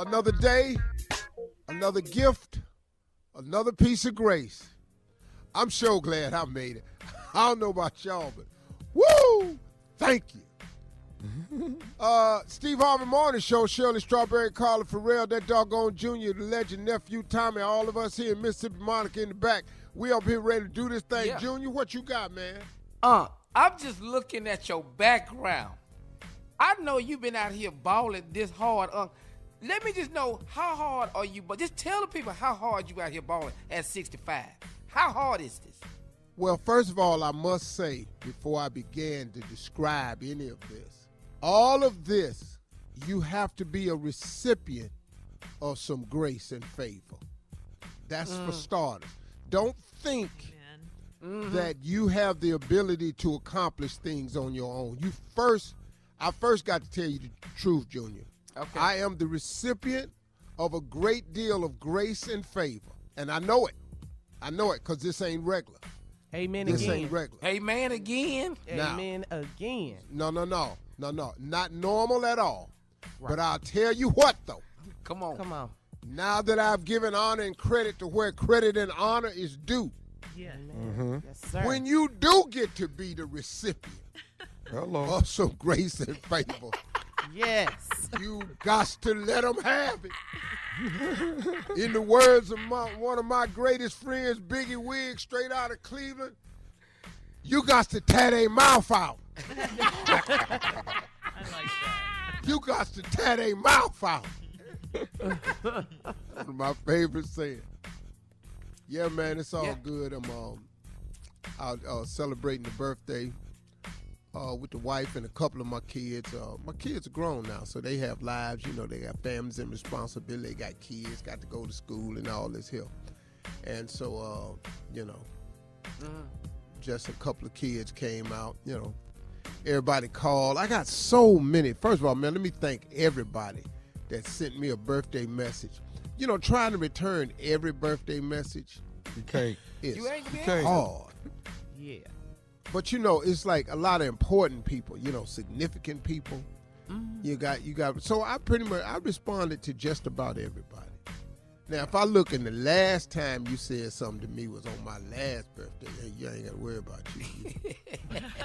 Another day, another gift, another piece of grace. I'm so glad I made it. I don't know about y'all, but woo! Thank you. uh, Steve Harvey Morning Show, Shirley Strawberry, Carla Ferrell, that doggone Junior, the legend, nephew Tommy, all of us here in Mississippi, Monica in the back. We up here ready to do this thing. Yeah. Junior, what you got, man? Uh, I'm just looking at your background. I know you've been out here balling this hard. Uh, let me just know how hard are you? But just tell the people how hard you out here balling at 65. How hard is this? Well, first of all, I must say, before I began to describe any of this, all of this, you have to be a recipient of some grace and favor. That's for mm. starters. Don't think mm-hmm. that you have the ability to accomplish things on your own. You first, I first got to tell you the truth, Junior. Okay. I am the recipient of a great deal of grace and favor, and I know it. I know it because this ain't regular. Amen This again. This ain't regular. Hey, man, again. Now. Amen again. No, no, no, no, no, not normal at all. But I'll tell you what, though. Come on. Come on. Now that I've given honor and credit to where credit and honor is due, Yeah. Mm-hmm. Yes, sir. when you do get to be the recipient of some grace and favor, yes. you got to let them have it. In the words of my, one of my greatest friends, Biggie Wiggs, straight out of Cleveland, you got to tear their mouth out. You got to tear their mouth out. One of my favorite sayings. Yeah, man, it's all Yeah. good. I'm um, out uh, celebrating the birthday uh, with the wife and a couple of my kids. Uh, my kids are grown now, so they have lives. You know, they got families and responsibility. They got kids, got to go to school and all this here. And so, uh, you know, just a couple of kids came out. You know, everybody called. I got so many. First of all, man, let me thank everybody that sent me a birthday message. You know, trying to return every birthday message You can't. It's You ain't hard. Yeah. But you know, it's like a lot of important people, you know, significant people. Mm-hmm. You got you got so I pretty much I responded to just about everybody. Now if I look in the last time you said something to me was on my last birthday, you ain't gotta worry about you. You,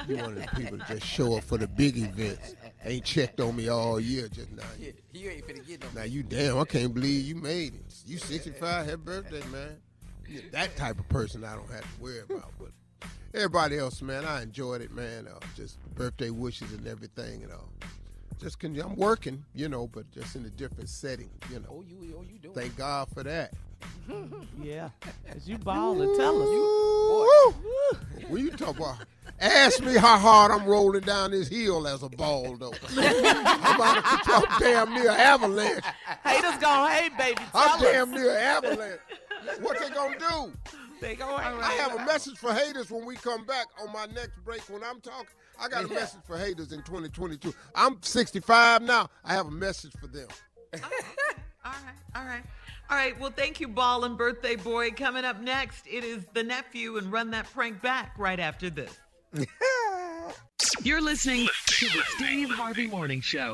you one of the people that just show up for the big events. Ain't checked on me all year just now. Yeah, you ain't finna get no. Now you damn, I can't believe you made it. You 65, happy birthday, man. You're that type of person I don't have to worry about. But everybody else, man, I enjoyed it, man. Uh, just birthday wishes and everything, and all. Just can I'm working, you know, but just in a different setting, you know. Oh, you, oh, you doing? Thank God for that. Yeah. As you ballin', tell us. Woo! When you talk about, ask me how hard I'm rolling down this hill as a ball, though. I'm about to talk damn near avalanche. Haters gonna hate, baby. Tell I'm us. damn near avalanche. What they gonna do? They gonna. I have a message for haters when we come back on my next break. When I'm talking, I got a message for haters in 2022. I'm 65 now. I have a message for them. All right, all right. All right, well, thank you, Ball and Birthday Boy. Coming up next, it is the nephew and Run That Prank Back right after this. You're listening to the Steve Harvey Morning Show.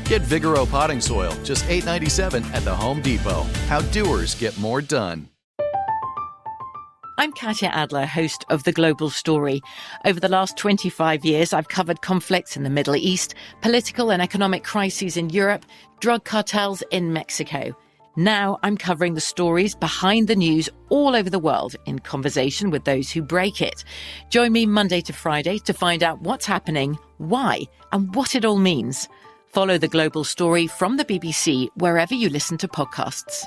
Get Vigoro potting soil, just $8.97 at the Home Depot. How doers get more done. I'm Katya Adler, host of The Global Story. Over the last 25 years, I've covered conflicts in the Middle East, political and economic crises in Europe, drug cartels in Mexico. Now I'm covering the stories behind the news all over the world in conversation with those who break it. Join me Monday to Friday to find out what's happening, why, and what it all means. Follow the global story from the BBC wherever you listen to podcasts.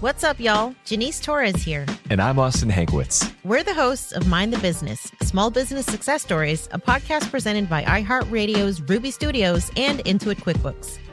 What's up, y'all? Janice Torres here. And I'm Austin Hankwitz. We're the hosts of Mind the Business Small Business Success Stories, a podcast presented by iHeartRadio's Ruby Studios and Intuit QuickBooks.